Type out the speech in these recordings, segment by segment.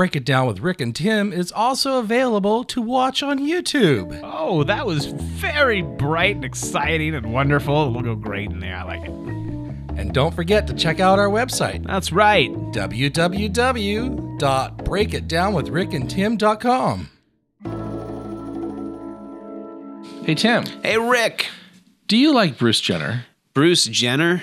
Break It Down with Rick and Tim is also available to watch on YouTube. Oh, that was very bright and exciting and wonderful. It'll go great in there. I like it. And don't forget to check out our website, That's right. www.breakitdownwithrickandtim.com. Hey, Tim, Hey, Rick. do you like Bruce Jenner Bruce Jenner.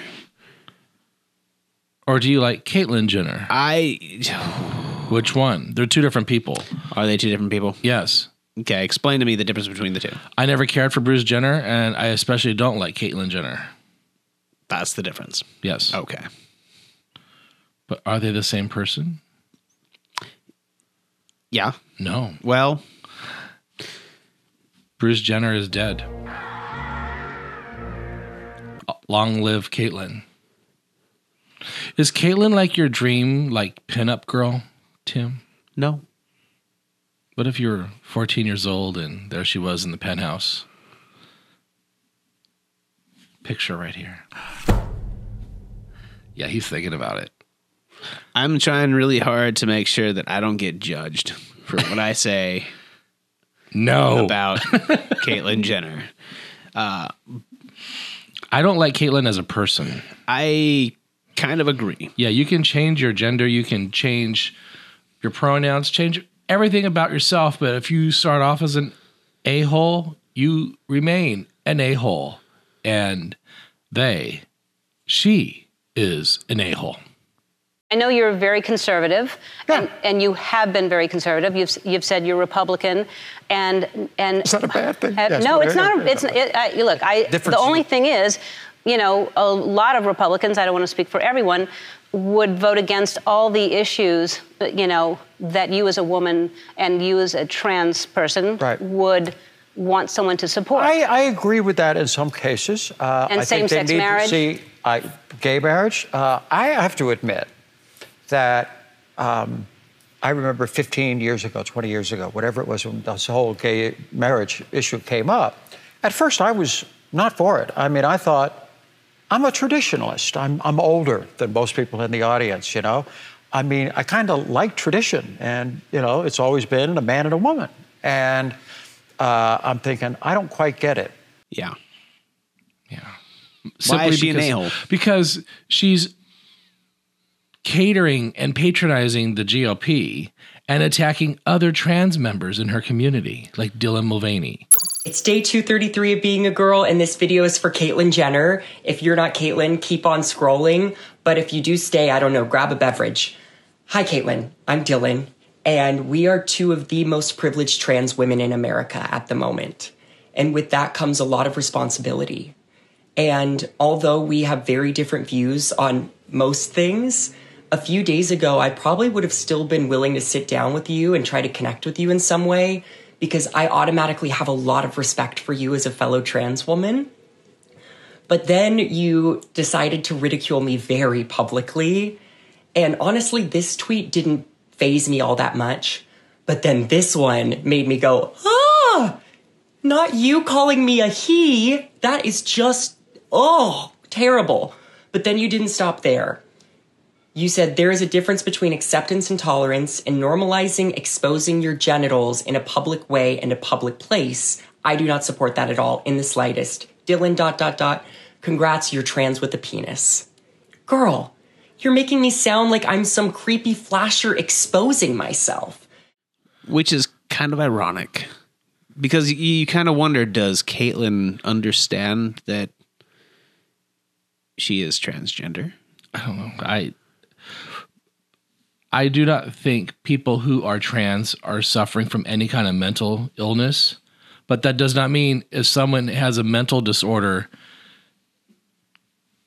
or do you like Caitlyn Jenner? I. Which one? They're two different people. Are they two different people? Yes. Okay, explain to me the difference between the two. I never cared for Bruce Jenner, and I especially don't like Caitlyn Jenner. That's the difference. Yes. Okay. But are they the same person? Yeah. No. Well, Bruce Jenner is dead. Long live Caitlyn. Is Caitlyn like your dream, like pinup girl, Tim? no. What if you were 14 years old and there she was in the penthouse? Picture right here. Yeah, he's thinking about it. I'm trying really hard to make sure that I don't get judged for what I say No. about Caitlyn Jenner. Uh, I don't like Caitlyn as a person. I kind of agree. Yeah, you can change your gender, you can change your pronouns, change everything about yourself, but if you start off as an a hole, you remain an a hole. And they, she is an a hole. I know you're very conservative, and, and you have been very conservative. You've you've said you're Republican, and and Is that a bad thing? have- Yes, no, it's not. A, it's it, I, look. I the only thing is, you know, a lot of Republicans. I don't want to speak for everyone. Would vote against all the issues, you know, that you as a woman and you as a trans person Right. would want someone to support. I, I agree with that in some cases. Uh, And I think they same-sex need marriage? to see I, gay marriage. Uh, I have to admit that um, I remember 15 years ago, 20 years ago, whatever it was, when this whole gay marriage issue came up. At first, I was not for it. I mean, I thought I'm a traditionalist. I'm, I'm older than most people in the audience, you know. I mean, I kind of like tradition, and you know, it's always been a man and a woman. And uh, I'm thinking, I don't quite get it. Yeah. Yeah. Why is she an because, a-hole? Because she's catering and patronizing the GOP and attacking other trans members in her community, like Dylan Mulvaney. It's day 233 of being a girl, and this video is for Caitlyn Jenner. If you're not Caitlyn, keep on scrolling. But if you do stay, I don't know, grab a beverage. Hi, Caitlyn. I'm Dylan, and we are two of the most privileged trans women in America at the moment. And with that comes a lot of responsibility. And although we have very different views on most things, a few days ago, I probably would have still been willing to sit down with you and try to connect with you in some way because I automatically have a lot of respect for you as a fellow trans woman. But then you decided to ridicule me very publicly. And honestly, this tweet didn't faze me all that much. But then this one made me go, ah, not you calling me a he. That is just, oh, terrible. But then you didn't stop there. You said there is a difference between acceptance and tolerance and normalizing exposing your genitals in a public way and a public place. I do not support that at all in the slightest. Dylan dot dot dot. Congrats, you're trans with a penis. Girl, you're making me sound like I'm some creepy flasher exposing myself. Which is kind of ironic because you, you kind of wonder does Caitlyn understand that she is transgender? I don't know. I I do not think people who are trans are suffering from any kind of mental illness, but that does not mean if someone has a mental disorder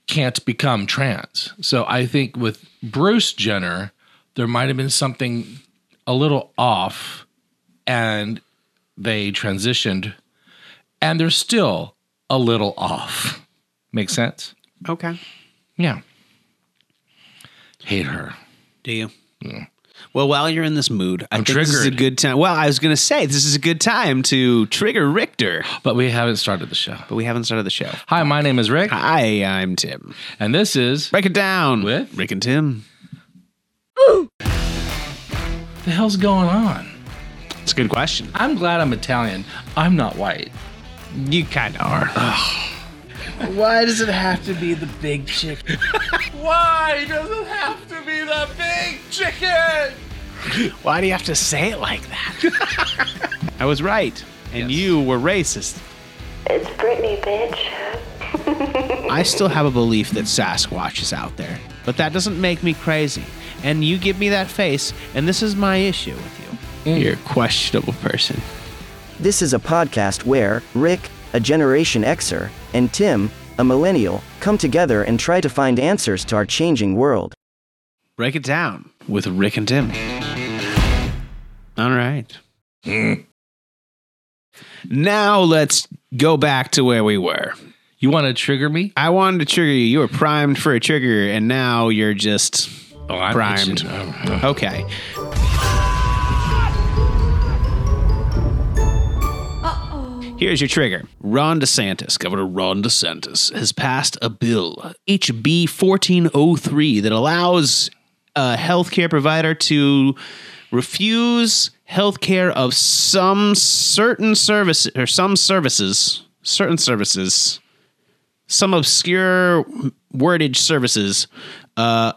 can't become trans. So I think with Bruce Jenner, there might have been something a little off and they transitioned and they're still a little off. Make sense? Okay. Yeah. Hate her. Do you? Well, while you're in this mood, I I'm think this is a good time. Well, I was going to say this is a good time to trigger Rictor, But we haven't started the show. but we haven't started the show. Hi, my name is Rick, Hi, I'm Tim. and this is Break it down With? Rick and Tim. What the hell's going on? It's a good question. I'm glad I'm Italian. I'm not white. You kind of are. Why does it have to be the big chicken? Why does it have to be the big chicken? Why do you have to say it like that? I was right, and you were racist. It's Britney, bitch. I still have a belief that Sasquatch is out there, but that doesn't make me crazy. And you give me that face, and this is my issue with you. Mm. You're a questionable person. This is a podcast where Rick, a Generation Xer, and Tim, a millennial, come together and try to find answers to our changing world. Break it down with Rick and Tim. All right. Now let's go back to where we were. You want to trigger me? I wanted to trigger you. You were primed for a trigger, and now you're just Oh, I'm primed. Oh, oh. Okay. Here's your trigger. Ron DeSantis, Governor Ron DeSantis, has passed a bill, HB 1403, that allows a healthcare provider to refuse healthcare of some certain services or some services, certain services, some obscure wordage services uh,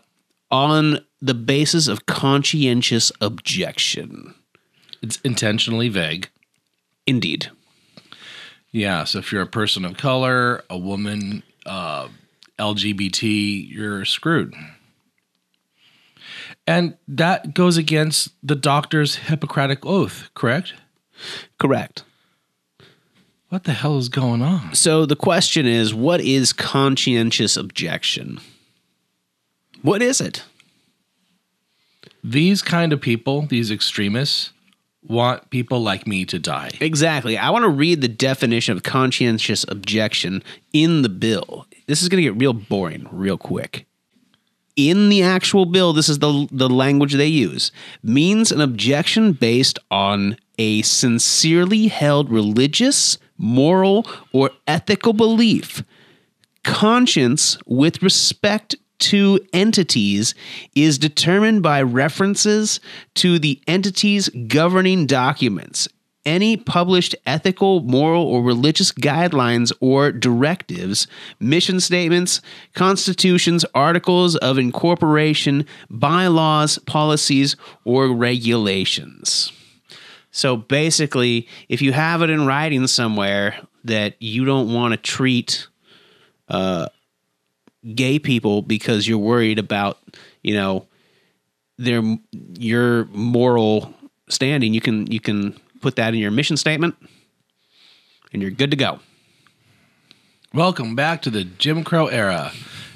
on the basis of conscientious objection. It's intentionally vague. Indeed. Yeah. So if you're a person of color, a woman, uh, LGBT, you're screwed. And that goes against the doctor's Hippocratic oath, correct? Correct. What the hell is going on? So the question is what is conscientious objection? What is it? These kind of people, these extremists, want people like me to die. Exactly. I want to read the definition of conscientious objection in the bill. This is going to get real boring real quick. In the actual bill, this is the the language they use. Means an objection based on a sincerely held religious, moral, or ethical belief. Conscience with respect to entities is determined by references to the entity's governing documents. Any published ethical, moral, or religious guidelines or directives, mission statements, constitutions, articles of incorporation, bylaws, policies, or regulations. So basically, if you have it in writing somewhere that you don't want to treat uh, gay people because you're worried about you know their your moral standing you can you can put that in your mission statement and you're good to go Welcome back to the Jim Crow era.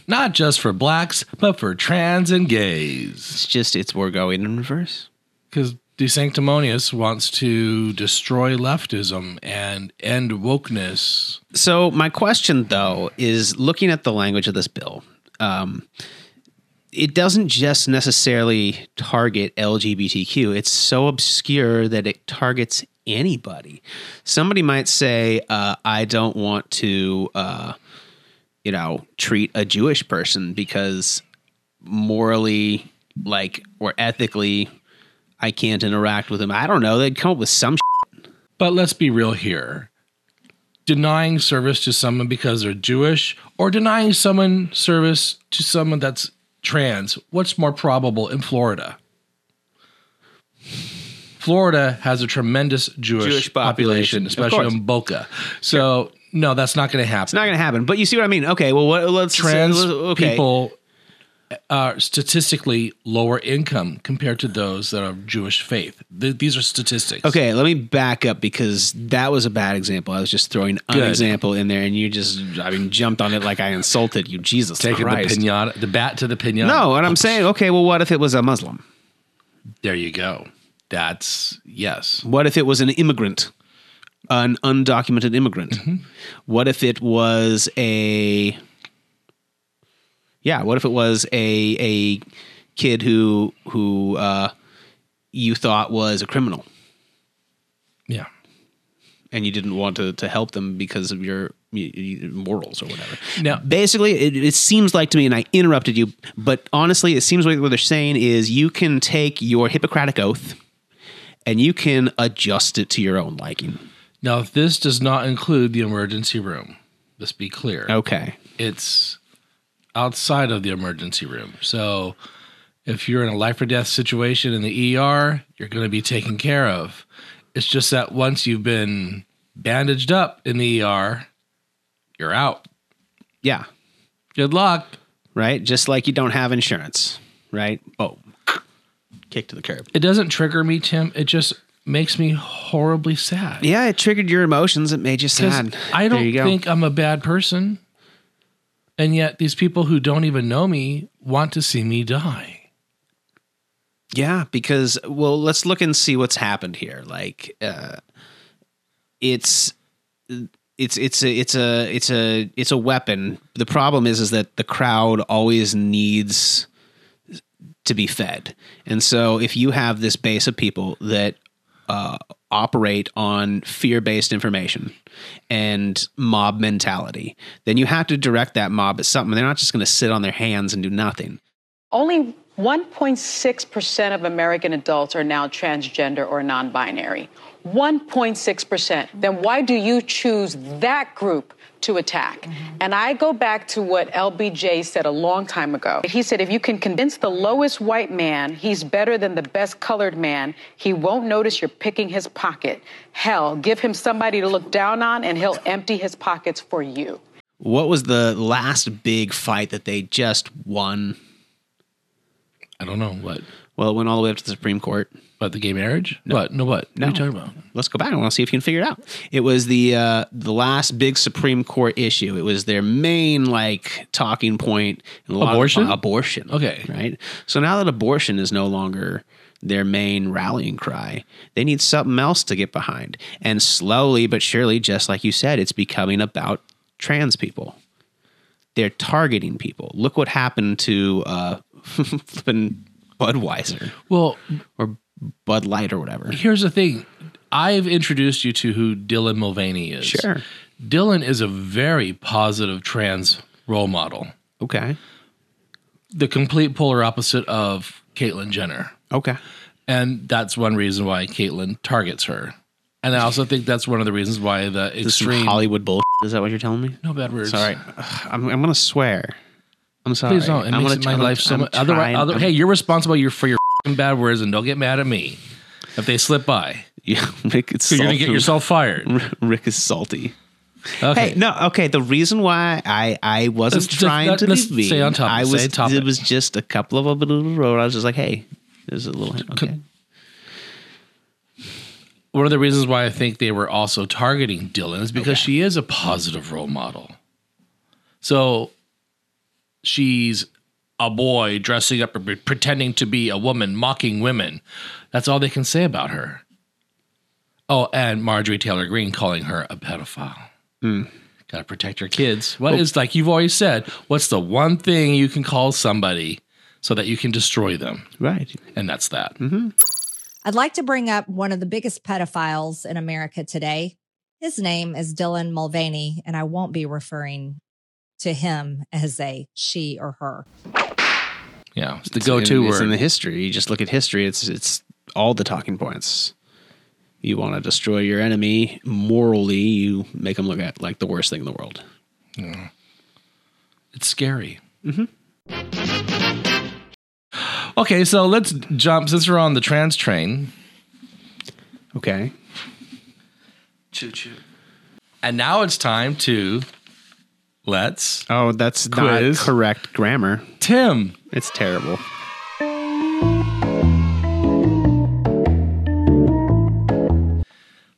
Not just for blacks, but for trans and gays. it's just it's we're going in reverse Because DeSanctimonious wants to destroy leftism and end wokeness. so my question though is looking at the language of this bill um, it doesn't just necessarily target lgbtq it's so obscure that it targets anybody somebody might say uh, i don't want to uh, you know treat a jewish person because morally like or ethically i can't interact with them i don't know they'd come up with some But let's be real here. Denying service to someone because they're Jewish or denying someone service to someone that's trans, what's more probable in Florida? Florida has a tremendous Jewish, Jewish population, population, especially in Boca. So, no, that's not going to happen. it's not going to happen but you see what i mean okay well what let's trans okay. people are statistically lower income compared to those that are Jewish faith. Th- these are statistics. Okay, let me back up because that was a bad example. I was just throwing an Good. example in there, and you just, I mean, jumped on it like I insulted you. Jesus Taking Christ. the pinata, the bat to the pinata. no, and I'm saying, okay, well, what if it was a Muslim? There you go. That's yes. What if it was an immigrant, an undocumented immigrant? Mm-hmm. What if it was a, yeah, what if it was a a kid who who uh, you thought was a criminal? Yeah. and you didn't want to to help them because of your morals or whatever. Now- basically, it, it seems like to me, and I interrupted you, but honestly, it seems like what they're saying is you can take your Hippocratic oath and you can adjust it to your own liking. Now, this does not include the emergency room. Let's be clear. Okay. It's outside of the emergency room. So if you're in a life or death situation in the ER, you're going to be taken care of. It's just that once you've been bandaged up in the ER, you're out. Yeah. Good luck. Right. Just like you don't have insurance. Right. Oh, Kick to the curb. It doesn't trigger me, Tim. It just makes me horribly sad. Yeah, it triggered your emotions. It made you sad. I don't think I'm a bad person. And yet these people who don't even know me want to see me die. Yeah, because well, let's look and see what's happened here. Like, uh, it's it's it's a it's a it's a it's a weapon. The problem is is that the crowd always needs to be fed, and so if you have this base of people that uh, operate on fear based information and mob mentality, then you have to direct that mob at something. They're not just going to sit on their hands and do nothing. Only 1.6% of American adults are now transgender or non binary. 1.6%. Then why do you choose that group to attack? And I go back to what LBJ said a long time ago. He said, if you can convince the lowest white man he's better than the best colored man, he won't notice you're picking his pocket. Hell, give him somebody to look down on and he'll empty his pockets for you. What was the last big fight that they just won? I don't know what. Well, it went all the way up to the Supreme Court. What the gay marriage? What? No, what? No. What are you talking about? Let's go back. I want to see if you can figure it out. It was the uh, the last big Supreme Court issue. It was their main like talking point. in a lot of- Abortion? abortion. Okay. Right. So now that abortion is no longer their main rallying cry, they need something else to get behind. And slowly but surely, just like you said, it's becoming about trans people. They're targeting people. Look what happened to uh, flipping Budweiser Well, or Bud Light or whatever. here's the thing. I've introduced you to who Dylan Mulvaney is. Sure. Dylan is a very positive trans role model. Okay. The complete polar opposite of Caitlyn Jenner. Okay. And that's one reason why Caitlyn targets her. And I also think that's one of the reasons why the This extreme Hollywood bull. Is that what you're telling me? no bad words. Sorry, I'm, I'm gonna swear. I'm sorry. Please don't. It I'm makes gonna- my I'm- life so I'm much. Otherwise, other, hey, you're responsible for your bad words, and don't get mad at me if they slip by. Yeah, Rick is So you're gonna get yourself fired. Rick is salty. Okay. Hey, no, okay. The reason why I I wasn't Let's just- trying to let's be stay on topic, I stay was on topic. it was just a couple of a bit of a road. I was just like, hey, there's a little okay. One of the reasons why I think they were also targeting Dylan is because she is a positive role model. So she's a boy dressing up, or pretending to be a woman, mocking women. That's all they can say about her. Oh, and Marjorie Taylor Greene calling her a pedophile. Hmm. Got to protect your kids. What oh. is like you've always said? What's the one thing you can call somebody so that you can destroy them? Right. And that's that. Mm-hmm. I'd like to bring up one of the biggest pedophiles in America today. His name is Dylan Mulvaney, and I won't be referring to him as a she or her. Yeah, it's the It's go-to in, It's in the history. You just look at history. It's it's all the talking points. You want to destroy your enemy morally. You make them look at like the worst thing in the world. Yeah. It's scary. Mm-hmm. Okay, so let's jump since we're on the trans train. Okay. Choo choo. And now it's time to let's Oh, that's Quiz. not correct grammar. Tim. It's terrible.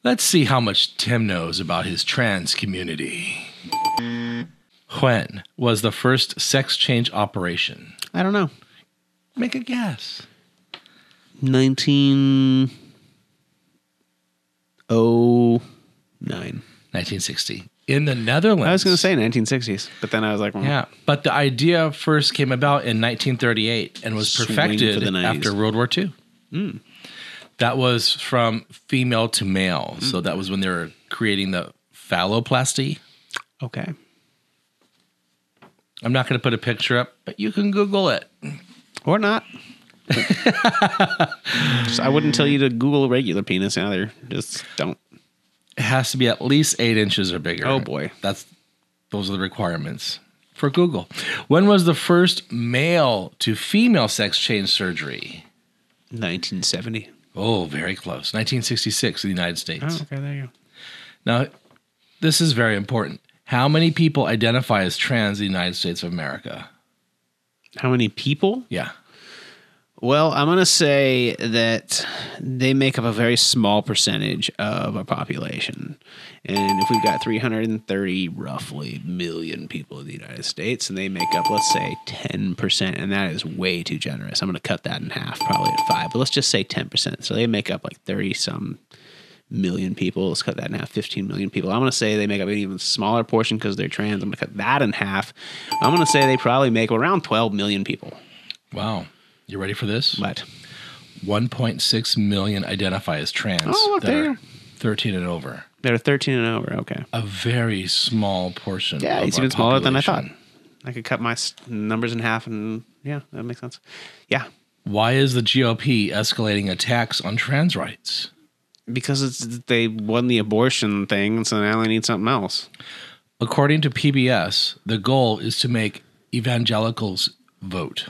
Let's see how much Tim knows about his trans community. When was the first sex change operation? I don't know. Make a guess. 1909. 1960 in the Netherlands. I was going to say 1960s, but then I was like, well, Yeah, but the idea first came about in 1938 and was perfected for the 90s. after World War II. That was from female to male. Mm. So that was when they were creating the phalloplasty. Okay. I'm not going to put a picture up, but you can Google it. Or not. I wouldn't tell you to Google a regular penis either. Just don't. It has to be at least eight inches or bigger. Oh, boy. That's those are the requirements for Google. When was the first male to female sex change surgery? 1970. Oh, very close. 1966 in the United States. Oh, okay, there you go. Now, this is very important. How many people identify as trans in the United States of America? How many people? Yeah. Well, I'm going to say that they make up a very small percentage of our population. And if we've got 330 roughly million people in the United States, and they make up, let's say, 10%, and that is way too generous. I'm going to cut that in half, probably at five, but let's just say 10%. So they make up like 30 some million people. Let's cut that in half, 15 million people. I'm going to say they make up an even smaller portion because they're trans. I'm going to cut that in half. I'm going to say they probably make around 12 million people. Wow. You ready for this? What? 1.6 million identify as trans. Oh, that there you are 13 and over. They're 13 and over. Okay. A very small portion. Yeah, it's even smaller than I thought. I could cut my numbers in half, and yeah, that makes sense. Yeah, Why is the GOP escalating attacks on trans rights? because it's they won the abortion thing, so now they need something else. According to PBS, the goal is to make evangelicals vote.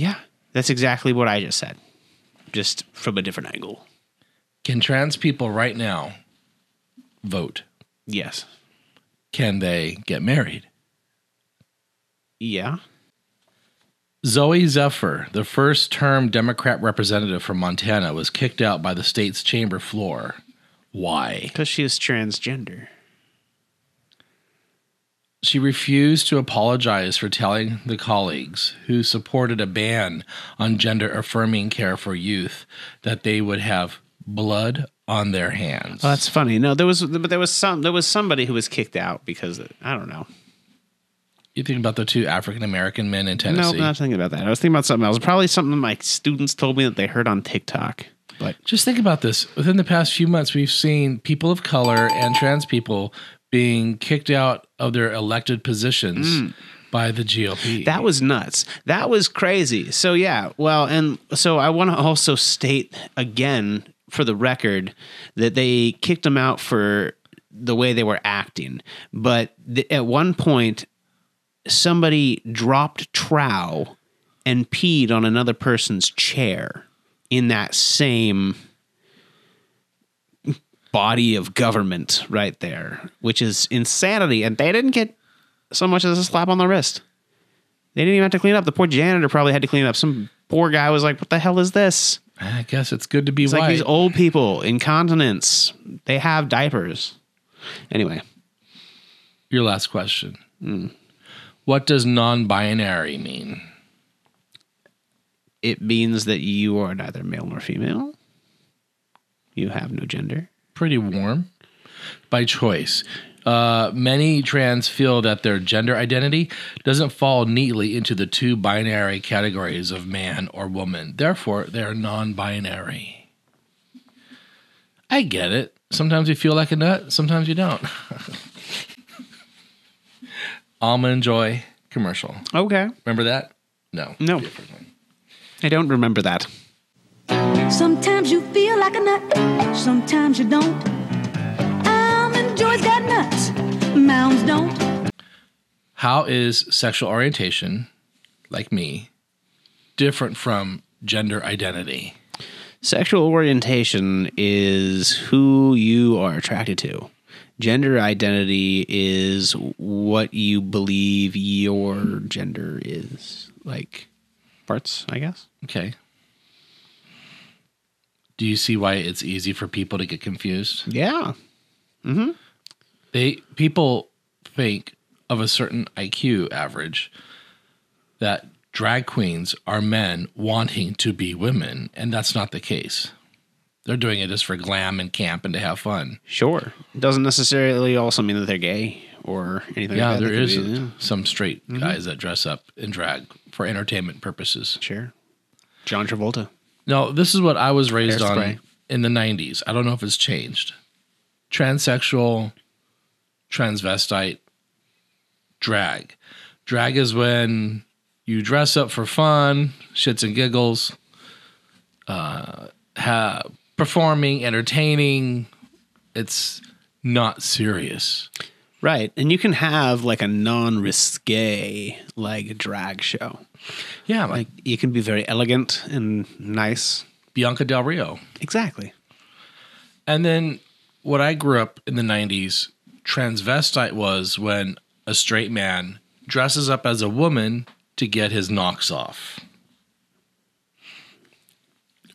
Yeah, that's exactly what I just said, just from a different angle. Can trans people right now vote? Yes. Can they get married? Yeah. Zooey Zephyr, the first term Democrat representative from Montana, was kicked out by the state's chamber floor. Why? Because she is transgender. She refused to apologize for telling the colleagues who supported a ban on gender affirming care for youth that they would have blood on their hands. Well, that's funny. No, there was, but there was some, there was somebody who was kicked out because I don't know. you think about the two African American men in Tennessee? No, I'm not thinking about that. I was thinking about something else. Probably something my students told me that they heard on TikTok. But Just think about this. Within the past few months, we've seen people of color and trans people being kicked out of their elected positions by the GOP. Mm. That was nuts. That was crazy. So yeah, well, and so I want to also state again for the record that they kicked them out for the way they were acting. But at one point, somebody dropped trow and peed on another person's chair in that same body of government right there, which is insanity. And they didn't get so much as a slap on the wrist. They didn't even have to clean up. The poor janitor probably had to clean up. Some poor guy was like, "What the hell is this?" I guess it's good to be It's white. like these old people, incontinence. They have diapers. Anyway, Your last question. Hmm. What does non-binary mean? it means that you are neither male nor female. You have no gender. Pretty warm. By choice. Uh, many trans feel that their gender identity doesn't fall neatly into the two binary categories of man or woman. Therefore, they're non binary. I get it. Sometimes you feel like a nut, sometimes you don't. Almond Joy commercial. Okay. Remember that? No. No. I don't remember that. Sometimes you feel like a nut, sometimes you don't. Almond Joy's got nuts, mounds don't. How is sexual orientation, like me, different from gender identity? Sexual orientation is who you are attracted to. Gender identity is what you believe your gender is. Like parts, I guess. Okay. Do you see why it's easy for people to get confused? Yeah. Mm-hmm. They people think of a certain IQ average that drag queens are men wanting to be women, and that's not the case. They're doing it just for glam and camp and to have fun. Sure. Doesn't necessarily also mean that they're gay or anything Yeah, like that. there They be, yeah. some straight Mhm. guys that dress up in drag for entertainment purposes. Sure. John Travolta. No, this is what I was raised Hairspray. on in the 90s. I don't know if it's changed. Transsexual, transvestite, drag. Drag is when you dress up for fun, shits and giggles, uh, ha- performing, entertaining. It's not serious. Right. And you can have like a non risque like drag show. Yeah, Like you can be very elegant and nice. Bianca Del Rio. Exactly. And then what I grew up in the 90s, transvestite was when a straight man dresses up as a woman to get his knocks off.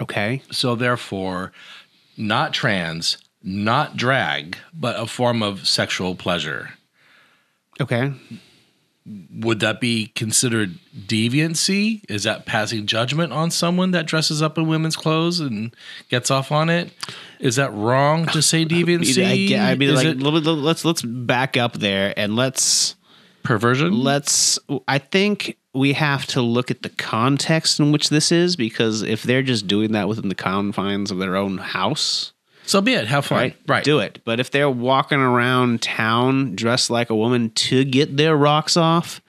Okay. So therefore, not trans, not drag, but a form of sexual pleasure. Okay. Would that be considered deviancy? Is that passing judgment on someone that dresses up in women's clothes and gets off on it? Is that wrong to say deviancy? I, get- I mean, like, it let- let- let's let's back up there and let's perversion? let's. I think we have to look at the context in which this is because if they're just doing that within the confines of their own house, so be it. Have fun. right, Right. do it. But if they're walking around town dressed like a woman to get their rocks off,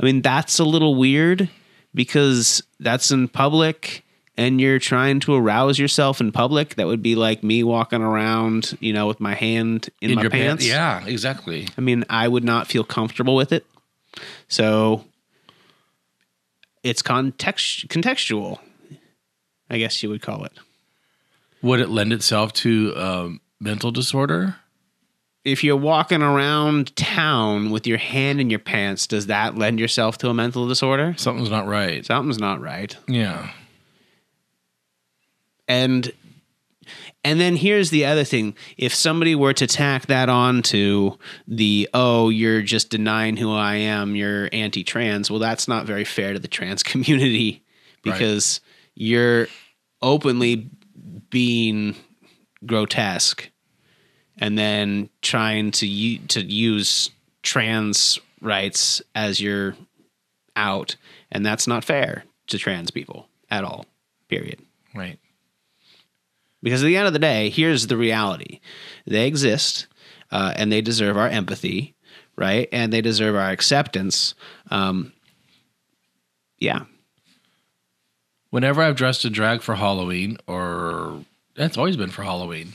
I mean, that's a little weird because that's in public and you're trying to arouse yourself in public. That would be like me walking around, you know, with my hand in, my your pants. Yeah, exactly. I mean, I would not feel comfortable with it. So it's context contextual, I guess you would call it. Would it lend itself to um, mental disorder? if you're walking around town with your hand in your pants, does that lend yourself to a mental disorder? Something's not right. Something's not right. Yeah. And and then here's the other thing. If somebody were to tack that on to the oh, you're just denying who I am, you're anti-trans, well that's not very fair to the trans community because you're openly being grotesque and then trying to u- to use trans rights as your out and that's not fair to trans people at all period. Right. because at the end of the day here's the reality. They exist uh, and they deserve our empathy right? And they deserve our acceptance. Um, yeah Whenever I've dressed in drag for Halloween, or that's always been for Halloween,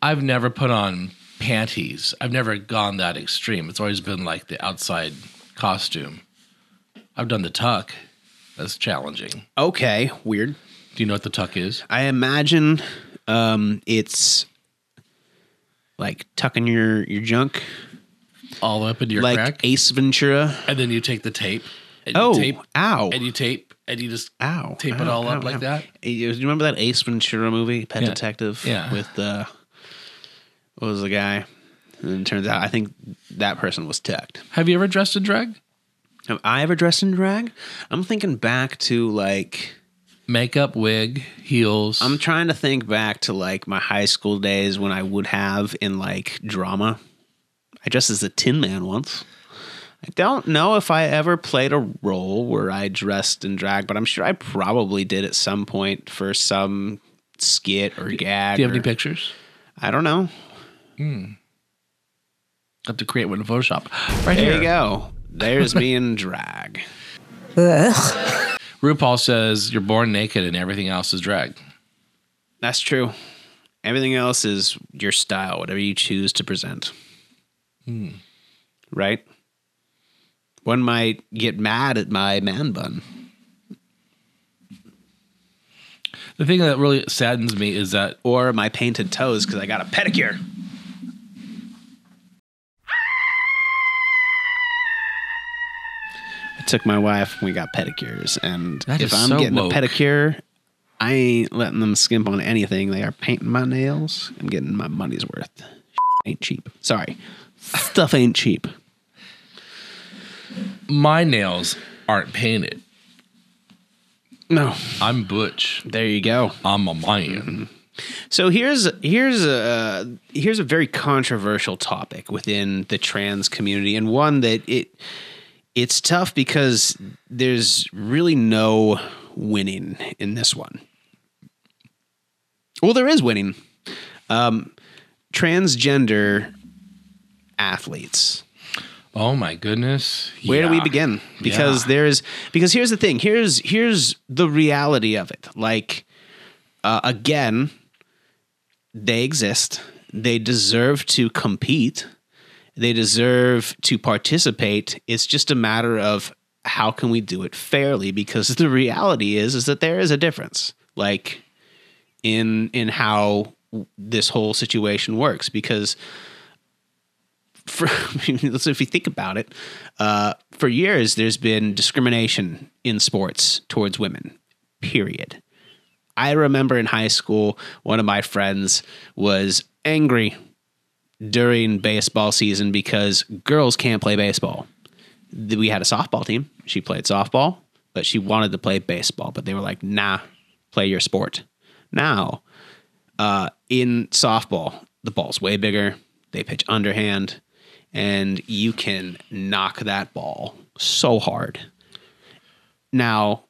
I've never put on panties. I've never gone that extreme. It's always been like the outside costume. I've done the tuck. That's challenging. okay weird Do you know what the tuck is? i imagine um, it's like tucking your your junk All up into your like crack, ace ventura and then you take the tape. And you oh tape, ow and you tape, and you just Ow. tape it ow, all up ow, like that. You remember that Ace Ventura movie, Pet Yeah. Detective? Yeah. With uh what was the guy? And it turns out I think that person was tucked. Have you ever dressed in drag? Have I ever dressed in drag? I'm thinking back to like Makeup, wig, heels. I'm trying to think back to like my high school days when I would have in like drama. I dressed as a tin man once. I don't know if I ever played a role where I dressed in drag, but I'm sure I probably did at some point for some skit or gag. Do you have or- any pictures? I don't know. Hmm. have to create one in Photoshop. Right There here. you go. There's me in drag. RuPaul says you're born naked and everything else is drag. That's true. Everything else is your style, whatever you choose to present. Hmm. Right? One might get mad at my man bun. The thing that really saddens me is that Or my painted toes because I got a pedicure. I took my wife and we got pedicures. And That if I'm so getting woke. a pedicure, I ain't letting them skimp on anything. They are painting my nails. I'm getting my money's worth. ain't cheap. Sorry. Stuff ain't cheap. My nails aren't painted. No. I'm Butch. There you go. I'm a man. So here's here's a here's a very controversial topic within the trans community, and one that it it's tough because there's really no winning in this one. Well, there is winning. Um, transgender athletes. Oh my goodness. Where do we begin? Because Yeah. there's because here's the thing. Here's here's the reality of it. Like uh, again, they exist. They deserve to compete. They deserve to participate. It's just a matter of how can we do it fairly because the reality is is that there is a difference. Like in in how this whole situation works because for so if you think about it, uh, for years there's been discrimination in sports towards women. Period. I remember in high school, one of my friends was angry during baseball season because girls can't play baseball. We had a softball team. She played softball, but she wanted to play baseball. But they were like, "Nah, play your sport." Now, uh, in softball, the ball's way bigger. They pitch underhand, and you can knock that ball so hard. Now,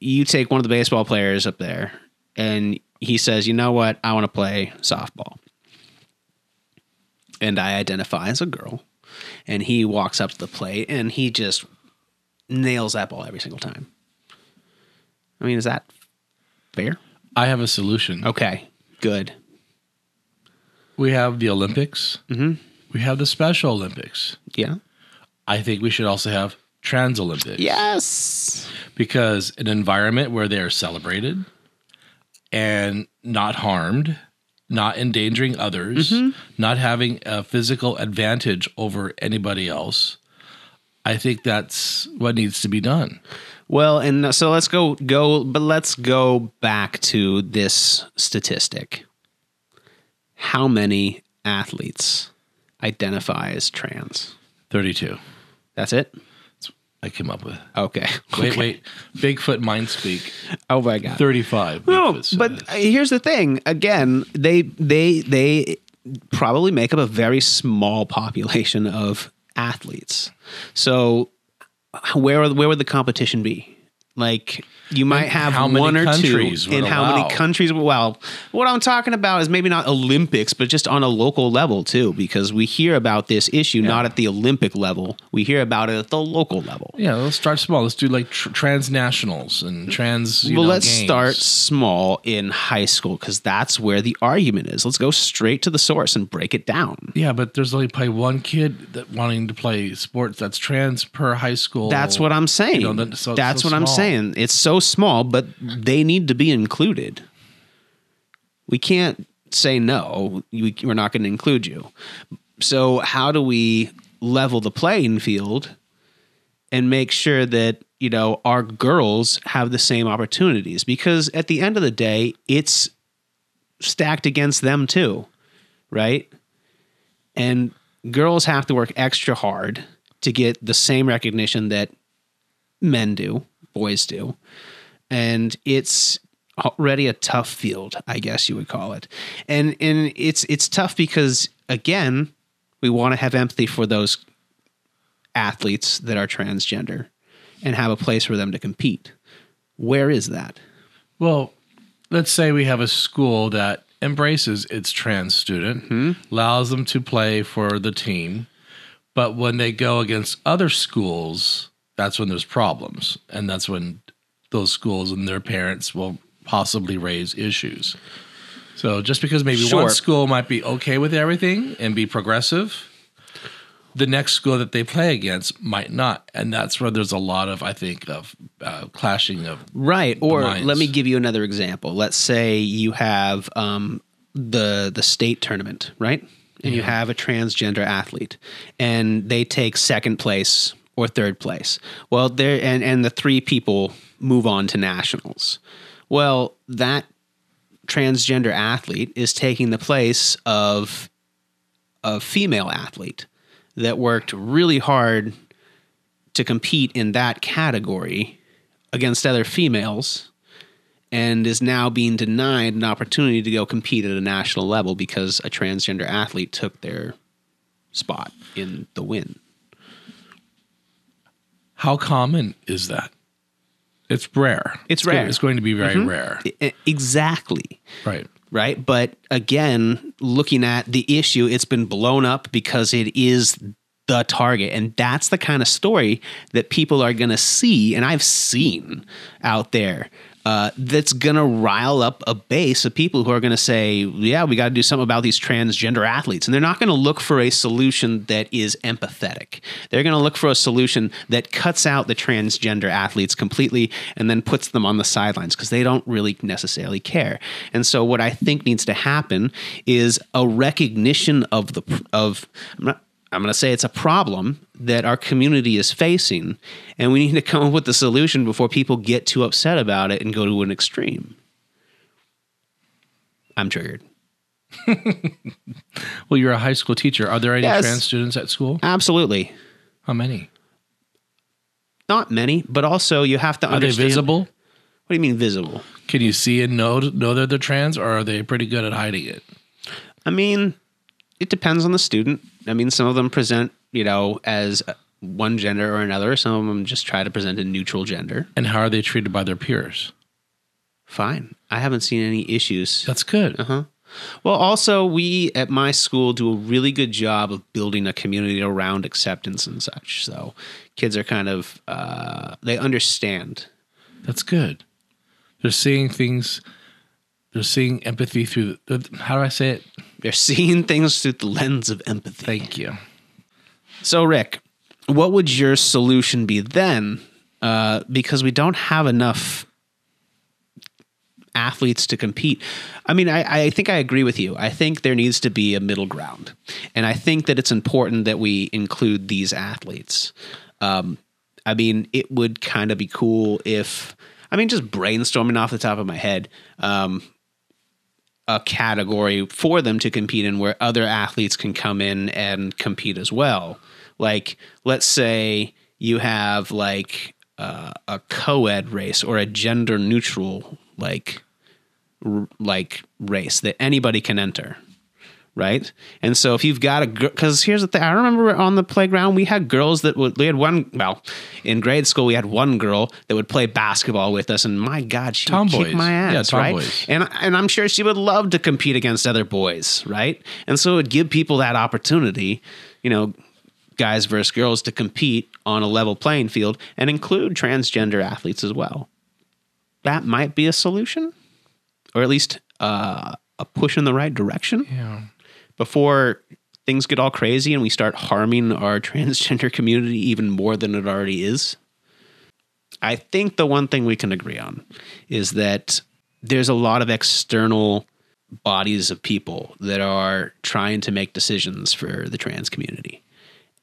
you take one of the baseball players up there, and he says, "You know what? I want to play softball." And I identify as a girl, and he walks up to the plate, and he just nails that ball every single time. I mean, is that fair? I have a solution. Okay, good. We have the Olympics. Mhm. We have the Special Olympics. Yeah. I think we should also have Trans Olympics. Yes. Because an environment where they are celebrated and not harmed, not endangering others, Mm-hmm. not having a physical advantage over anybody else. I think that's what needs to be done. Well, and so let's go go, but let's go back to this statistic. How many athletes identify as trans? 32. That's it. I came up with. Okay. Wait, Okay. wait. Bigfoot mind speak. Oh my god. 35. No, Bigfoot says. but here's the thing. Again, they they they probably make up a very small population of athletes. So where where would the competition be? Like you might And have one or two in how allow? many countries. Well, what I'm talking about is maybe not Olympics, but just on a local level too, because we hear about this issue not at the Olympic level. We hear about it at the local level. Yeah, let's start small. Let's do like tr- transnationals and trans. You well, know, let's games. start small in high school because that's where the argument is. Let's go straight to the source and break it down. Yeah, but there's only probably one kid that wanting to play sports that's trans per high school. That's what I'm saying. You know, that- so that's so what I'm small. Saying. It's so small, but they need to be included. We can't say no. We, we're not going to include you. So how do we level the playing field and make sure that you know our girls have the same opportunities? Because at the end of the day, it's stacked against them too, right? And girls have to work extra hard to get the same recognition that men do, boys do. And it's already a tough field, I guess you would call it. And and it's it's tough because again, we want to have empathy for those athletes that are transgender and have a place for them to compete. Where is that? Well, let's say we have a school that embraces its trans student, mm-hmm. allows them to play for the team, but when they go against other schools, that's when there's problems, and that's when those schools and their parents will possibly raise issues. So just because maybe Sure. one school might be okay with everything and be progressive, the next school that they play against might not, and that's where there's a lot of I think of uh, clashing of Right. Or minds. let me give you another example. Let's say you have um, the the state tournament, right? And you have a transgender athlete, and they take second place or third place. Well, there and and the three people move on to nationals. Well, that transgender athlete is taking the place of a female athlete that worked really hard to compete in that category against other females and is now being denied an opportunity to go compete at a national level because a transgender athlete took their spot in the win. How common is that? It's rare. It's go- rare. It's going to be very Mhm. rare. Exactly. Right. Right. But again, looking at the issue, it's been blown up because it is the target. And that's the kind of story that people are going to see. And I've seen out there. Uh, that's going to rile up a base of people who are going to say, yeah, we got to do something about these transgender athletes. And they're not going to look for a solution that is empathetic. They're going to look for a solution that cuts out the transgender athletes completely and then puts them on the sidelines because they don't really necessarily care. And so, what I think needs to happen is a recognition of the, of, I'm not, I'm going to say it's a problem that our community is facing, and we need to come up with a solution before people get too upset about it and go to an extreme. I'm triggered. Well, you're a high school teacher. Are there any Yes. trans students at school? Absolutely. How many? Not many, but also you have to understand. Are they visible? What do you mean visible? Can you see and know know that they're trans, or are they pretty good at hiding it? I mean, it depends on the student. I mean, some of them present, you know, as one gender or another. Some of them just try to present a neutral gender. And how are they treated by their peers? Fine. I haven't seen any issues. That's good. Uh huh. Well, also, we at my school do a really good job of building a community around acceptance and such. So kids are kind of, uh, they understand. That's good. They're seeing things. They're seeing empathy through. The, how do I say it? They're seeing things through the lens of empathy. Thank you. So, Rick, what would your solution be then? Uh, because we don't have enough athletes to compete. I mean, I, I think I agree with you. I think there needs to be a middle ground. And I think that it's important that we include these athletes. Um, I mean, it would kind of be cool if, I mean, just brainstorming off the top of my head, um, a category for them to compete in where other athletes can come in and compete as well. Like, let's say you have like uh, a co-ed race or a gender neutral like r- like race that anybody can enter right? And so if you've got a girl, because here's the thing i remember on the playground we had girls that would we had one well in grade school we had one girl that would play basketball with us and my god she would kick my Yeah, ass right? and and i'm sure she would love to compete against other boys right? And so it would give people that opportunity you know guys versus girls to compete on a level playing field and include transgender athletes as well. That might be a solution or at least uh, a push in the right direction. Yeah. Before things get all crazy and we start harming our transgender community even more than it already is. I think the one thing we can agree on is that there's a lot of external bodies of people that are trying to make decisions for the trans community.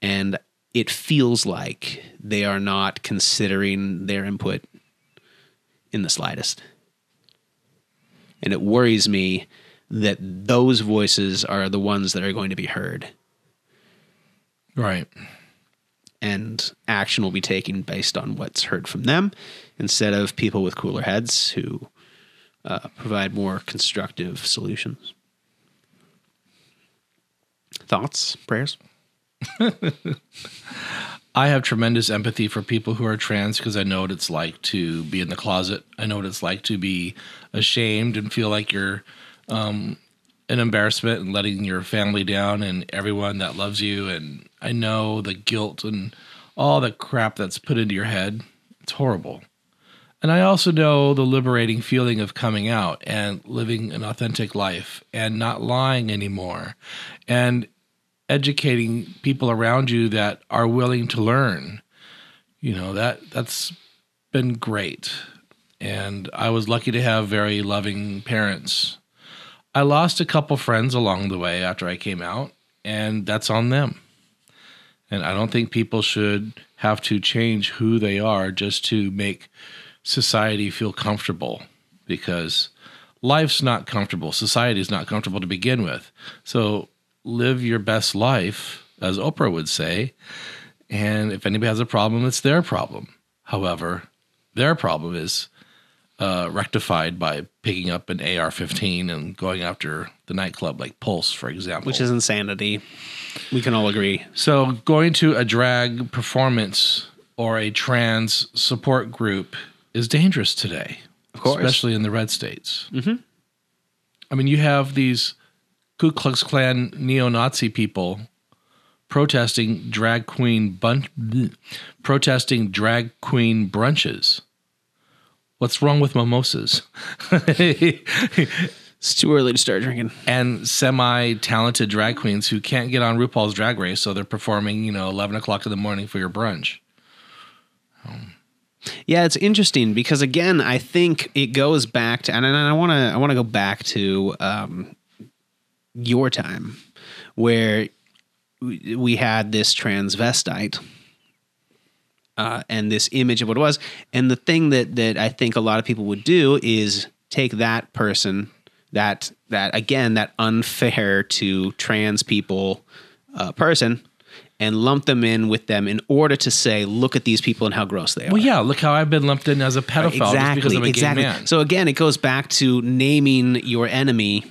And it feels like they are not considering their input in the slightest. And it worries me that those voices are the ones that are going to be heard Right. and action will be taken based on what's heard from them instead of people with cooler heads who uh, provide more constructive solutions. Thoughts, prayers? I have tremendous empathy for people who are trans because I know what it's like to be in the closet. I know what it's like to be ashamed and feel like you're um, an embarrassment and letting your family down and everyone that loves you. And I know the guilt and all the crap that's put into your head. It's horrible. And I also know the liberating feeling of coming out and living an authentic life and not lying anymore and educating people around you that are willing to learn. You know, that that's been great. And I was lucky to have very loving parents. I lost a couple friends along the way after I came out, and that's on them. And I don't think people should have to change who they are just to make society feel comfortable because life's not comfortable. Society's not comfortable to begin with. So live your best life, as Oprah would say. And if anybody has a problem, it's their problem. However, their problem is uh, rectified by picking up an AR 15 and going after the nightclub, like Pulse, for example. Which is insanity. We can all agree. So going to a drag performance or a trans support group is dangerous today, Of course. especially in the red states. Mm-hmm. I mean, you have these Ku Klux Klan neo-Nazi people protesting drag queen bun- protesting drag queen brunches. What's wrong with mimosas? It's too early to start drinking. and semi-talented drag queens who can't get on RuPaul's Drag Race, so they're performing, you know, eleven o'clock in the morning for your brunch. Yeah, it's interesting because again, I think it goes back to, and I want to, I want to go back to um, your time, where we we had this transvestite, uh, and this image of what it was, and the thing that that I think a lot of people would do is take that person, that that again, that unfair to trans people uh, person. And lump them in with them in order to say, look at these people and how gross they are. Well, yeah, look how I've been lumped in as a pedophile just because I'm a gay man. So again, it goes back to naming your enemy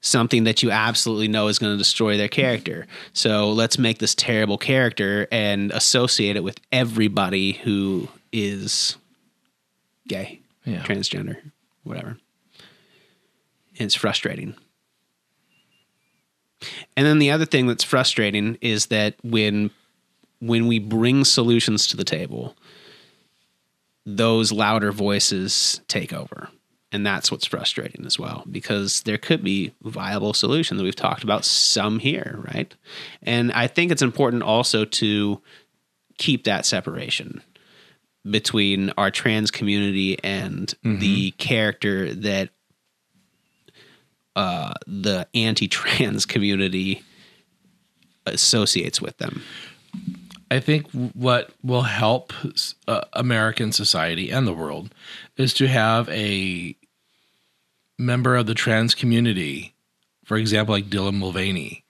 something that you absolutely know is going to destroy their character. So let's make this terrible character and associate it with everybody who is gay, Yeah. transgender, whatever. And it's frustrating. And then the other thing that's frustrating is that when when we bring solutions to the table, those louder voices take over. And that's what's frustrating as well, because there could be viable solutions. that We've talked about some here, right? And I think it's important also to keep that separation between our trans community and the character that uh, the anti-trans community associates with them. I think what will help uh, American society and the world is to have a member of the trans community, for example, like Dylan Mulvaney,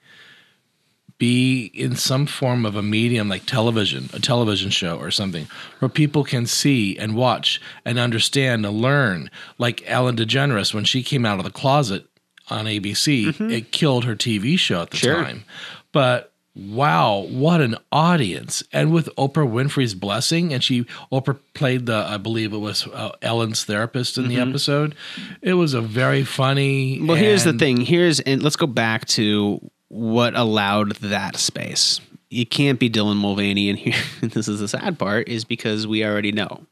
be in some form of a medium like television, a television show or something, where people can see and watch and understand and learn. Like Ellen DeGeneres, when she came out of the closet on ABC, mm-hmm. it killed her TV show at the Sure. time. But wow, what an audience! And with Oprah Winfrey's blessing, and she Oprah played the, I believe it was uh, Ellen's therapist in the episode. It was a very funny. Well, here's the thing. Here's and let's go back to what allowed that space. You can't be Dylan Mulvaney, in here this is the sad part is because we already know.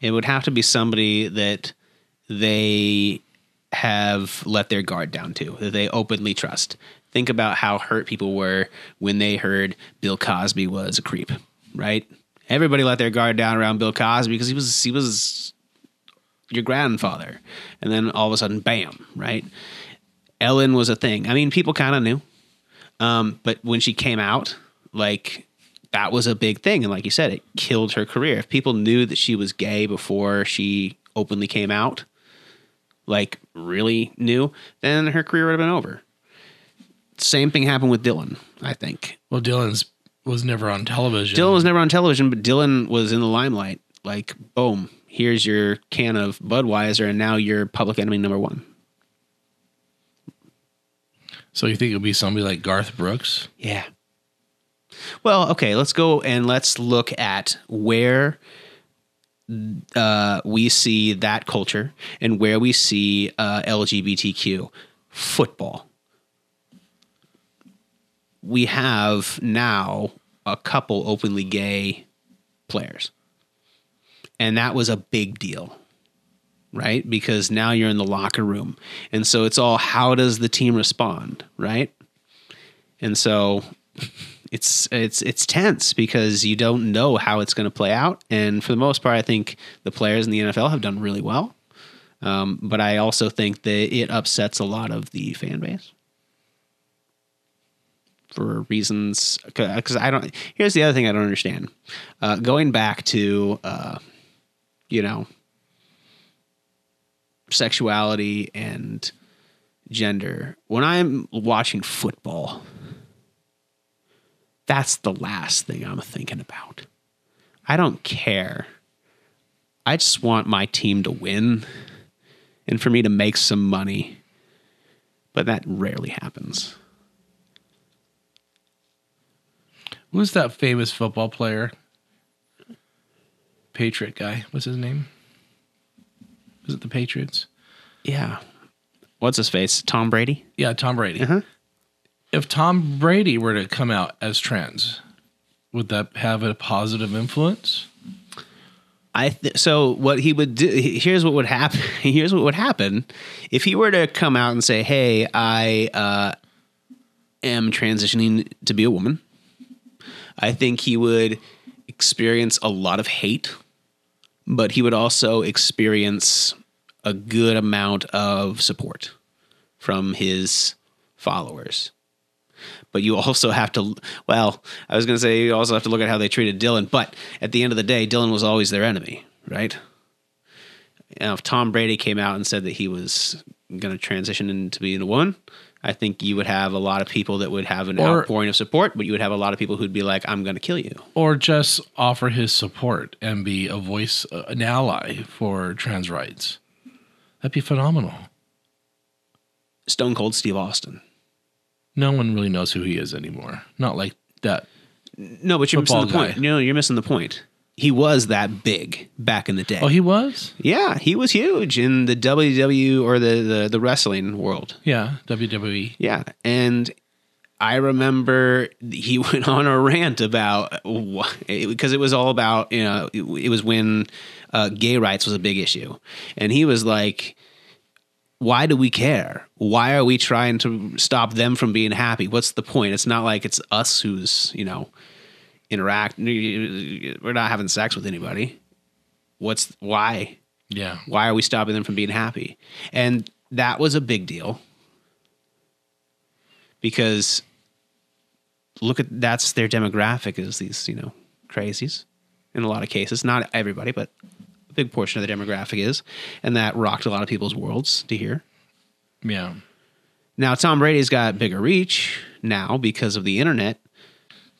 It would have to be somebody that they have let their guard down to, that they openly trust. Think about how hurt people were when they heard Bill Cosby was a creep, right? Everybody let their guard down around Bill Cosby because he was he was your grandfather. And then all of a sudden, bam, right? Ellen was a thing. I mean, people kind of knew. Um, but when she came out, like that was a big thing. And like you said, it killed her career. If people knew that she was gay before she openly came out, like really knew, then her career would have been over. Same thing happened with Dylan, I think. Well, Dylan's was never on television. Dylan was never on television, but Dylan was in the limelight. Like, boom, here's your can of Budweiser, and now you're public enemy number one. So you think it would be somebody like Garth Brooks? Yeah. Well, okay, let's go and let's look at where uh, we see that culture and where we see uh, LGBTQ football. We have now a couple openly gay players. And that was a big deal, right? Because now you're in the locker room. And so it's all how does the team respond, right? And so it's it's it's tense because you don't know how it's going to play out. And for the most part, I think the players in the NFL have done really well. Um, but I also think that it upsets a lot of the fan base for reasons because I don't. Here's the other thing I don't understand. Uh, going back to uh, you know sexuality and gender when I'm watching football that's the last thing I'm thinking about. I don't care. I just want my team to win and for me to make some money. But that rarely happens. Who's that famous football player? Patriot guy. What's his name? Was it the Patriots? Yeah. What's his face? Tom Brady? Yeah, Tom Brady. Uh-huh. If Tom Brady were to come out as trans, would that have a positive influence? I th- so what he would do here's what would happen here's what would happen if he were to come out and say hey I uh, am transitioning to be a woman I think he would experience a lot of hate but he would also experience a good amount of support from his followers. But you also have to well i was going to say you also have to look at how they treated dylan but at the end of the day dylan was always their enemy right? Now if tom brady came out and said that he was going to transition into being a woman i think you would have a lot of people that would have an Or- outpouring of support but you would have a lot of people who'd be like i'm going to kill you Or just offer his support and be a voice, uh, an ally for trans rights? That'd be phenomenal. stone cold steve austin No one really knows who he is anymore. Not like that. no but you're missing the Football point no you're missing the point he was that big back in the day Oh, he was? yeah he was huge in the WWE or the, the, the wrestling world Yeah. WWE. Yeah, and I remember he went on a rant about because it was all about you know it, it was when uh, gay rights was a big issue, and he was like, "Why do we care? Why are we trying to stop them from being happy? What's the point? It's not like it's us who's you know interact. We're not having sex with anybody. What's why? Yeah. Why are we stopping them from being happy? And that was a big deal because look at that's their demographic is these you know crazies in a lot of cases not everybody but a big portion of the demographic is and that rocked a lot of people's worlds to hear Yeah. now tom brady's got bigger reach now because of the internet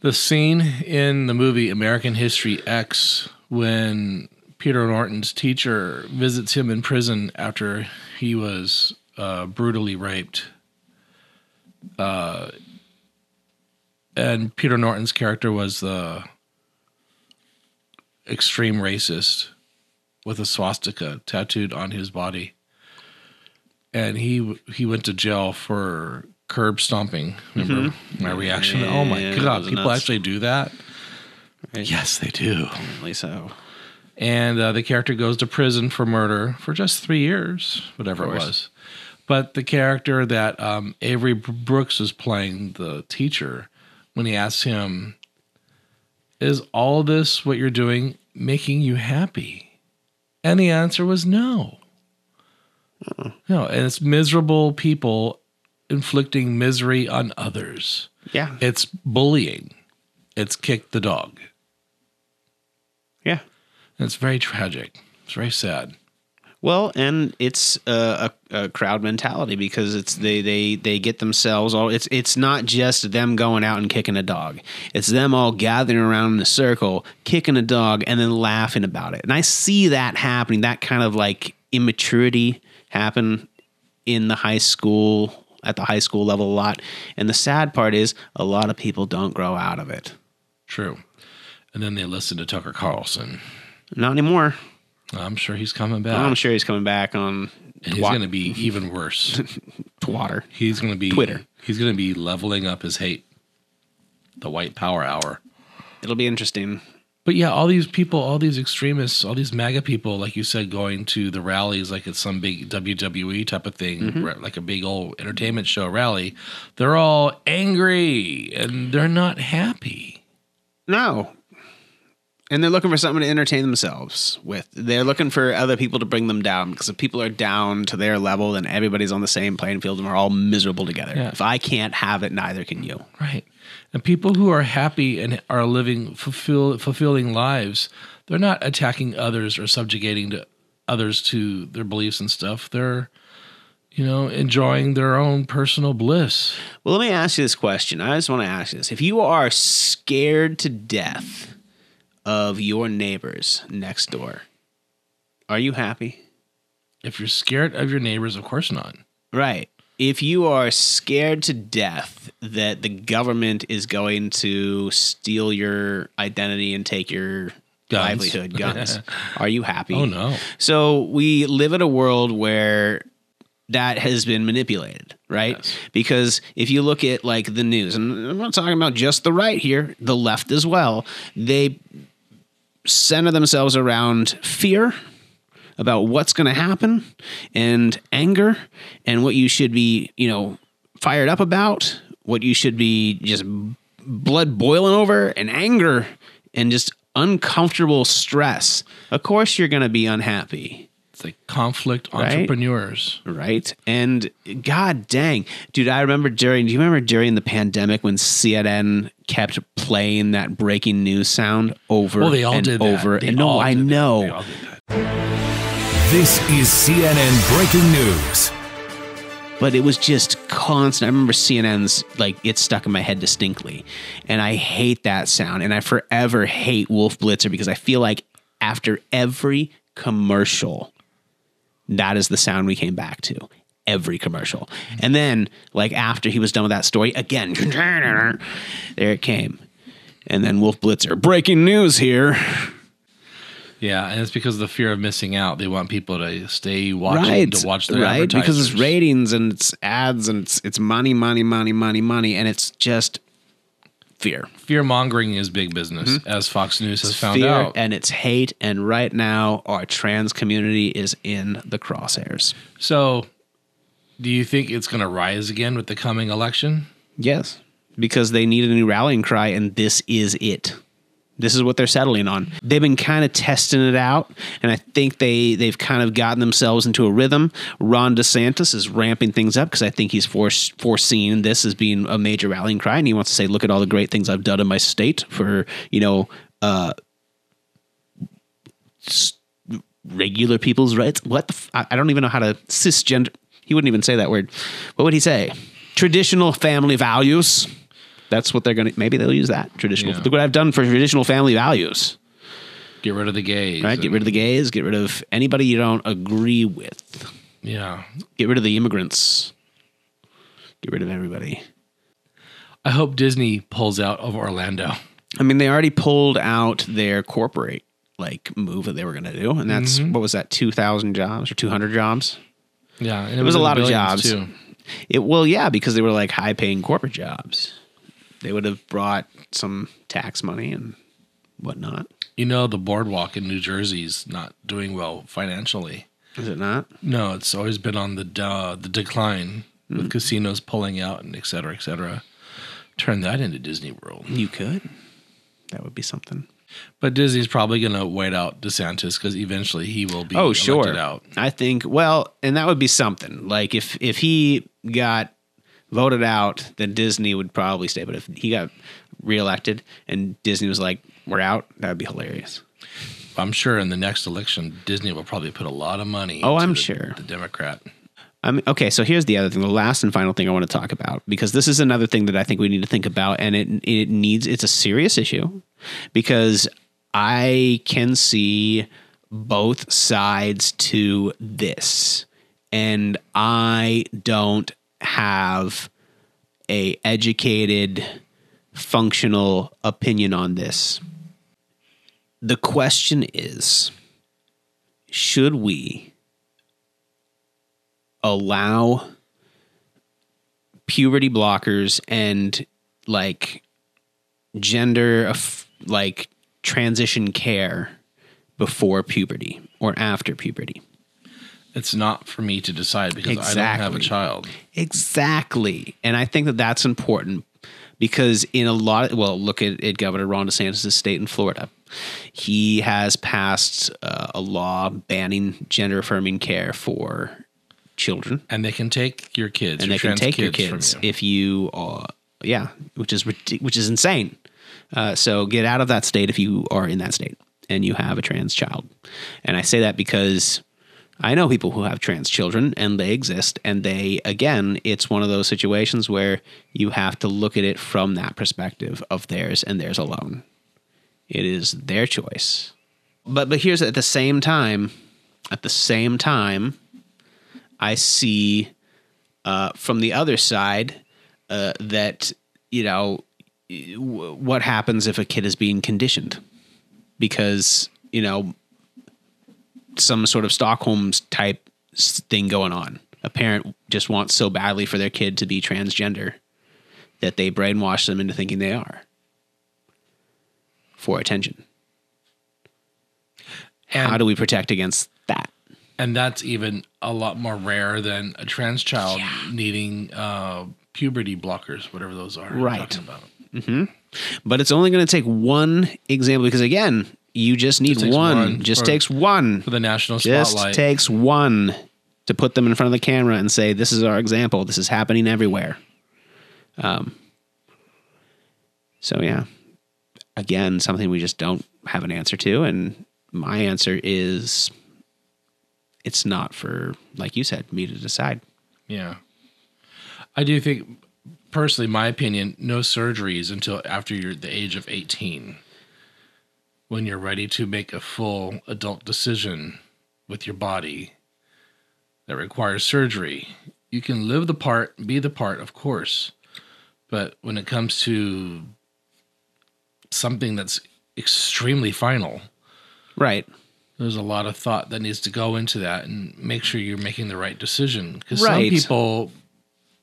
The scene in the movie American History X when Peter Norton's teacher visits him in prison after he was uh, brutally raped. Uh, and Peter Norton's character was the extreme racist with a swastika tattooed on his body. And he he went to jail for curb stomping. Remember my reaction? oh my Yeah, god, people nuts. actually do that? Yes, they do. apparently so And uh, the character goes to prison for murder for just three years, whatever it was. But the character that um, Avery Brooks is playing, the teacher, when he asks him, Is all this what you're doing making you happy? And the answer was no. No, and it's miserable people inflicting misery on others. yeah It's bullying. It's kick the dog. yeah And it's very tragic. It's very sad. Well, and it's a, a, a crowd mentality because it's they they they get themselves all. It's it's not just them going out and kicking a dog. It's them all gathering around in a circle, kicking a dog, and then laughing about it. And I see that happening. That kind of like immaturity happen in the high school at the high school level a lot. And the sad part is a lot of people don't grow out of it. True. And then they listen to Tucker Carlson. Not anymore. I'm sure he's coming back. I'm sure he's coming back on. And he's going to be even worse. Twatter. He's going to be Twitter. He's going to be leveling up his hate. The white power hour. It'll be interesting. But yeah, all these people, all these extremists, all these MAGA people, like you said, going to the rallies like it's some big WWE type of thing, Mm-hmm. like a big old entertainment show rally. They're all angry and they're not happy. No. And they're looking for something to entertain themselves with. They're looking for other people to bring them down because if people are down to their level, then everybody's on the same playing field and we're all miserable together. Yeah. If I can't have it, neither can you. Right. And people who are happy and are living fulfill, fulfilling lives, they're not attacking others or subjugating to others to their beliefs and stuff. They're, you know, enjoying their own personal bliss. Well, let me ask you this question. I just want to ask you this. If you are scared to death of your neighbors next door, are you happy? If you're scared of your neighbors, of course not. Right. If you are scared to death that the government is going to steal your identity and take your Guns. livelihood, guns. Are you happy? Oh, no. So we live in a world where that has been manipulated, right? Because if you look at like the news, and I'm not talking about just the right here, the left as well, they center themselves around fear about what's going to happen and anger and what you should be, you know, fired up about, what you should be just blood boiling over and anger and just uncomfortable stress. Of course you're going to be unhappy. It's like conflict entrepreneurs. Right. And god dang, dude, I remember during, do you remember during the pandemic when CNN kept playing that breaking news sound over Well, they all and did that. They and no, I know. This is CNN Breaking News. but it was just constant. I remember CNN's like it stuck in my head distinctly, and I hate that sound, and I forever hate Wolf Blitzer because I feel like after every commercial, that is the sound we came back to. Every commercial, and then like after he was done with that story again, there it came, and then Wolf Blitzer breaking news here. Yeah, and it's because of the fear of missing out. They want people to stay watching right, to watch their right because it's ratings and it's ads and it's it's money, money, money, money, money, and it's just fear, Fear mongering is big business, mm-hmm. as Fox News has found fear, out. and it's hate. And right now, our trans community is in the crosshairs. So, do you think it's going to rise again with the coming election? Yes, because they need a new rallying cry, and this is it. This is what they're settling on. They've been kind of testing it out, and I think they they've kind of gotten themselves into a rhythm. Ron DeSantis is ramping things up because I think he's foreseen this as being a major rallying cry, and he wants to say, "Look at all the great things I've done in my state for you know uh, regular people's rights." What the f- I don't even know how to cisgender. He wouldn't even say that word. What would he say? Traditional family values. That's what they're going to. Maybe they'll use that traditional. Yeah. Look what I've done for traditional family values. Get rid of the gays. Right. Get rid of the gays. Get rid of anybody you don't agree with. Yeah. Get rid of the immigrants. Get rid of everybody. I hope Disney pulls out of Orlando. I mean, they already pulled out their corporate like move that they were going to do, and that's Mhm. what was that two thousand jobs or two hundred jobs? Yeah, and it, was, a lot of jobs too. It well, yeah, because they were like high paying corporate jobs. They would have brought some tax money and whatnot. You know, the boardwalk in New Jersey is not doing well financially. Is it not? No, it's always been on the uh, the decline Hmm. with casinos pulling out and et cetera, et cetera. Turn that into Disney World. You could. That would be something. But Disney's probably going to wait out DeSantis because eventually he will be oh, elected sure. out. I think well, and that would be something. Like if if he got voted out, then Disney would probably stay. But if he got reelected and Disney was like, "We're out," that would be hilarious. I'm sure in the next election, Disney will probably put a lot of money. Oh, I'm the- sure. The Democrat. I mean, okay, so here's the other thing, the last and final thing I want to talk about, because this is another thing that I think we need to think about, and it it needs it's a serious issue, because I can see both sides to this, and I don't have a educated, functional opinion on this. The question is, should we? allow puberty blockers and like gender like transition care before puberty or after puberty. It's not for me to decide because I don't have a child. Exactly. And I think that that's important because in a lot of, well, look at, at Governor Ron DeSantis' state in Florida. He has passed uh, a law banning gender affirming care for children. And they can take your kids. and your they can take your kids kids you. if you are yeah which is which is insane uh, so get out of that state if you are in that state and you have a trans child and i say that because i know people who have trans children and they exist and they again it's one of those situations where you have to look at it from that perspective of theirs and theirs alone. It is their choice. But but here's at the same time at the same time i see uh, from the other side uh, that you know what happens if a kid is being conditioned? Because you know some sort of Stockholm's type thing going on. A parent just wants so badly for their kid to be transgender that they brainwash them into thinking they are for attention. And, How do we protect against that? and that's even a lot more rare than a trans child needing uh, puberty blockers, whatever those are. Right. talking about. hmm But it's only going to take one example because again, you just need takes one. one Just for- takes one. For the national spotlight. Just takes one to put them in front of the camera and say, "This is our example. This is happening everywhere." Um. So yeah, again, something we just don't have an answer to, and my answer is, it's not for, like you said, me to decide. Yeah. I do think, personally, my opinion, no surgeries until after you're the age of 18. When you're ready to make a full adult decision with your body that requires surgery. You can live the part, be the part, of course. But when it comes to something that's extremely final, Right. there's a lot of thought that needs to go into that and make sure you're making the right decision because Right. some people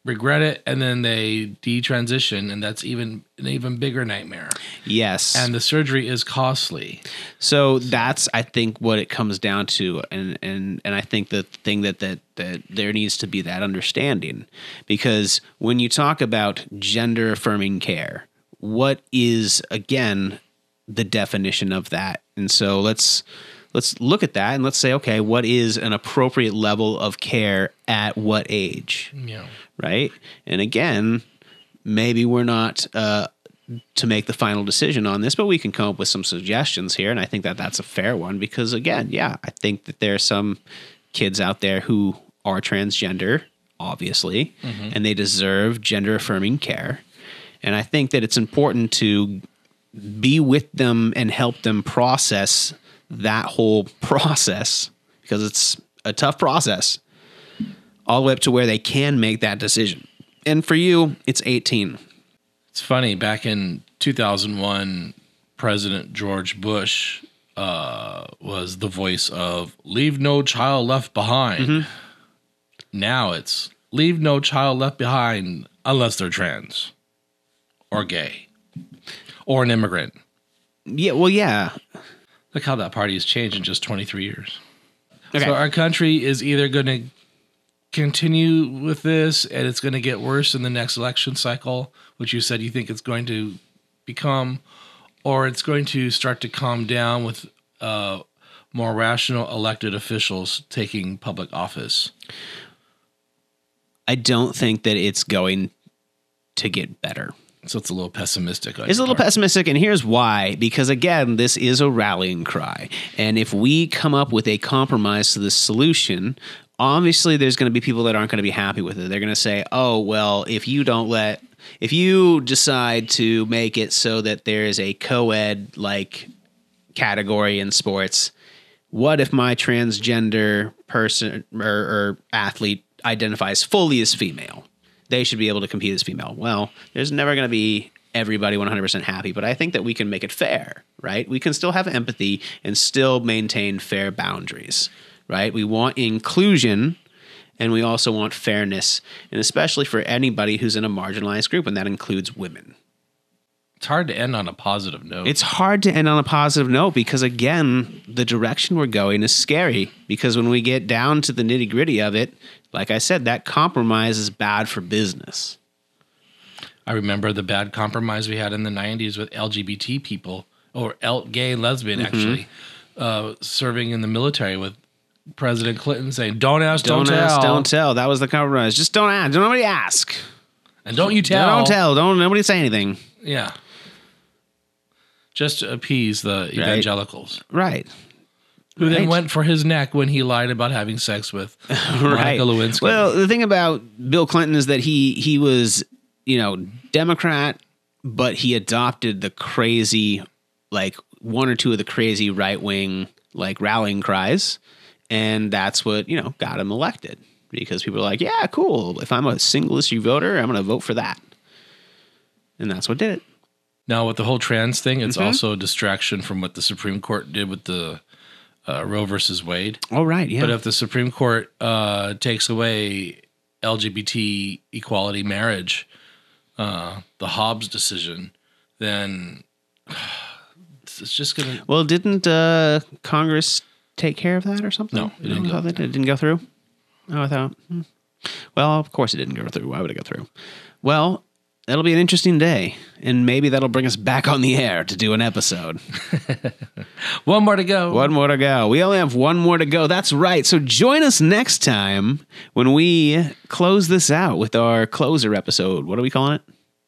regret it and then they detransition and that's even an even bigger nightmare Yes. and the surgery is costly So that's I think what it comes down to, and and and I think the thing that that that there needs to be that understanding, because when you talk about gender affirming care, what is again the definition of that? And so let's let's look at that and let's say, okay, what is an appropriate level of care at what age? yeah right? And again, maybe we're not uh, to make the final decision on this, but we can come up with some suggestions here, and I think that that's a fair one because again, yeah, I think that there are some kids out there who are transgender, obviously, Mhm. and they deserve gender affirming care, and I think that it's important to be with them and help them process that whole process because it's a tough process all the way up to where they can make that decision. And for you, it's 18. it's funny back in 2001 president george bush uh, was the voice of leave no child left behind Mm-hmm. now it's leave no child left behind unless they're trans or gay or an immigrant Yeah, well, yeah. Look how that party has changed in just 23 years. Okay. So our country is either going to continue with this and it's going to get worse in the next election cycle, which you said you think it's going to become, or it's going to start to calm down with uh, more rational elected officials taking public office. I don't think that it's going to get better. So it's a little pessimistic. It's a little part. pessimistic, and here's why. Because again, this is a rallying cry. And if we come up with a compromise to this solution, obviously there's going to be people that aren't going to be happy with it. They're going to say, oh, well, if you don't let, if you decide to make it so that there is a co ed like category in sports, what if my transgender person or, or athlete identifies fully as female? They should be able to compete as female. Well, there's never going to be everybody 100% happy, but I think that we can make it fair, right? We can still have empathy and still maintain fair boundaries, right? We want inclusion and we also want fairness, and especially for anybody who's in a marginalized group, and that includes women. It's hard to end on a positive note. It's hard to end on a positive note because, again, the direction we're going is scary. Because when we get down to the nitty gritty of it, like I said, that compromise is bad for business. I remember the bad compromise we had in the 90s with LGBT people, or L- gay and lesbian, Mhm. actually, uh, serving in the military with President Clinton saying, Don't ask, don't, Don't, ask, tell. don't tell. That was the compromise. Just don't ask. Don't nobody ask. And don't you tell. Don't tell. Don't nobody say anything. Yeah. Just to appease the evangelicals. Right. Who then Right. went for his neck when he lied about having sex with Monica Lewinsky. Well, the thing about Bill Clinton is that he he was, you know, Democrat, but he adopted the crazy, like one or two of the crazy right wing like rallying cries, and that's what you know got him elected because people are like, yeah, cool. If I'm a single issue voter, I'm going to vote for that, and that's what did it. Now, with the whole trans thing, it's Mhm. also a distraction from what the Supreme Court did with the uh, Roe versus Wade. Oh, right. Yeah. But if the Supreme Court uh, takes away LGBT equality marriage, uh, the Hobbes decision, then it's just going to. well, didn't uh, Congress take care of that or something? No, it didn't go. thought It didn't go through. Oh, I thought. hmm. Well, of course it didn't go through. Why would it go through? Well, that'll be an interesting day, and maybe that'll bring us back on the air to do an episode. One more to go. One more to go. We only have one more to go. That's right. So join us next time when we close this out with our closer episode. What are we calling it?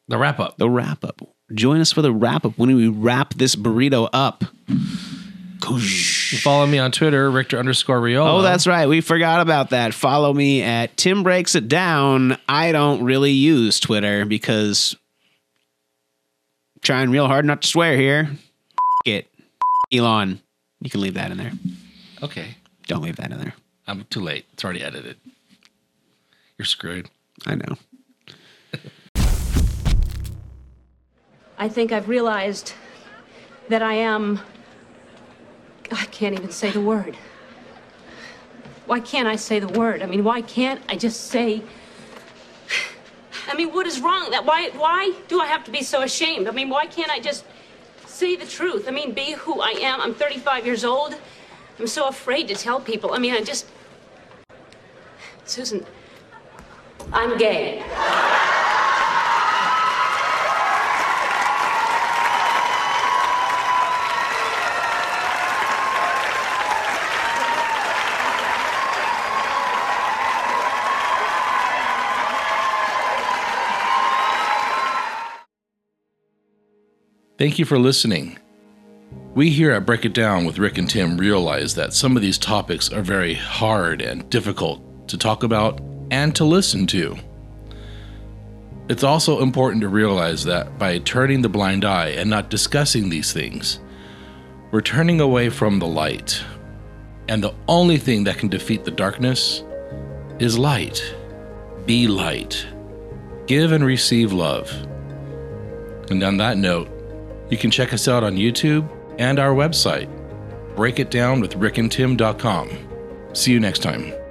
The wrap up. The wrap up. Join us for the wrap up when we wrap this burrito up. Follow me on Twitter, Rictor underscore Riola. Oh, that's right. We forgot about that. Follow me at Tim Breaks It Down. I don't really use Twitter because trying real hard not to swear here. It. Elon. You can leave that in there. Okay. Don't leave that in there. I'm too late. It's already edited. You're screwed. I know. I think I've realized that I am. I can't even say the word. Why can't I say the word? I mean, why can't I just say. I mean, what is wrong? That why why do I have to be so ashamed? I mean, why can't I just say the truth? I mean, be who I am. I'm 35 years old. I'm so afraid to tell people. I mean, I just Susan, I'm gay. Thank you for listening. We here at Break It Down with Rick and Tim realize that some of these topics are very hard and difficult to talk about and to listen to. It's also important to realize that by turning the blind eye and not discussing these things, we're turning away from the light. And the only thing that can defeat the darkness is light. Be light. Give and receive love. And on that note, you can check us out on YouTube and our website, breakitdownwithrickandtim.com. See you next time.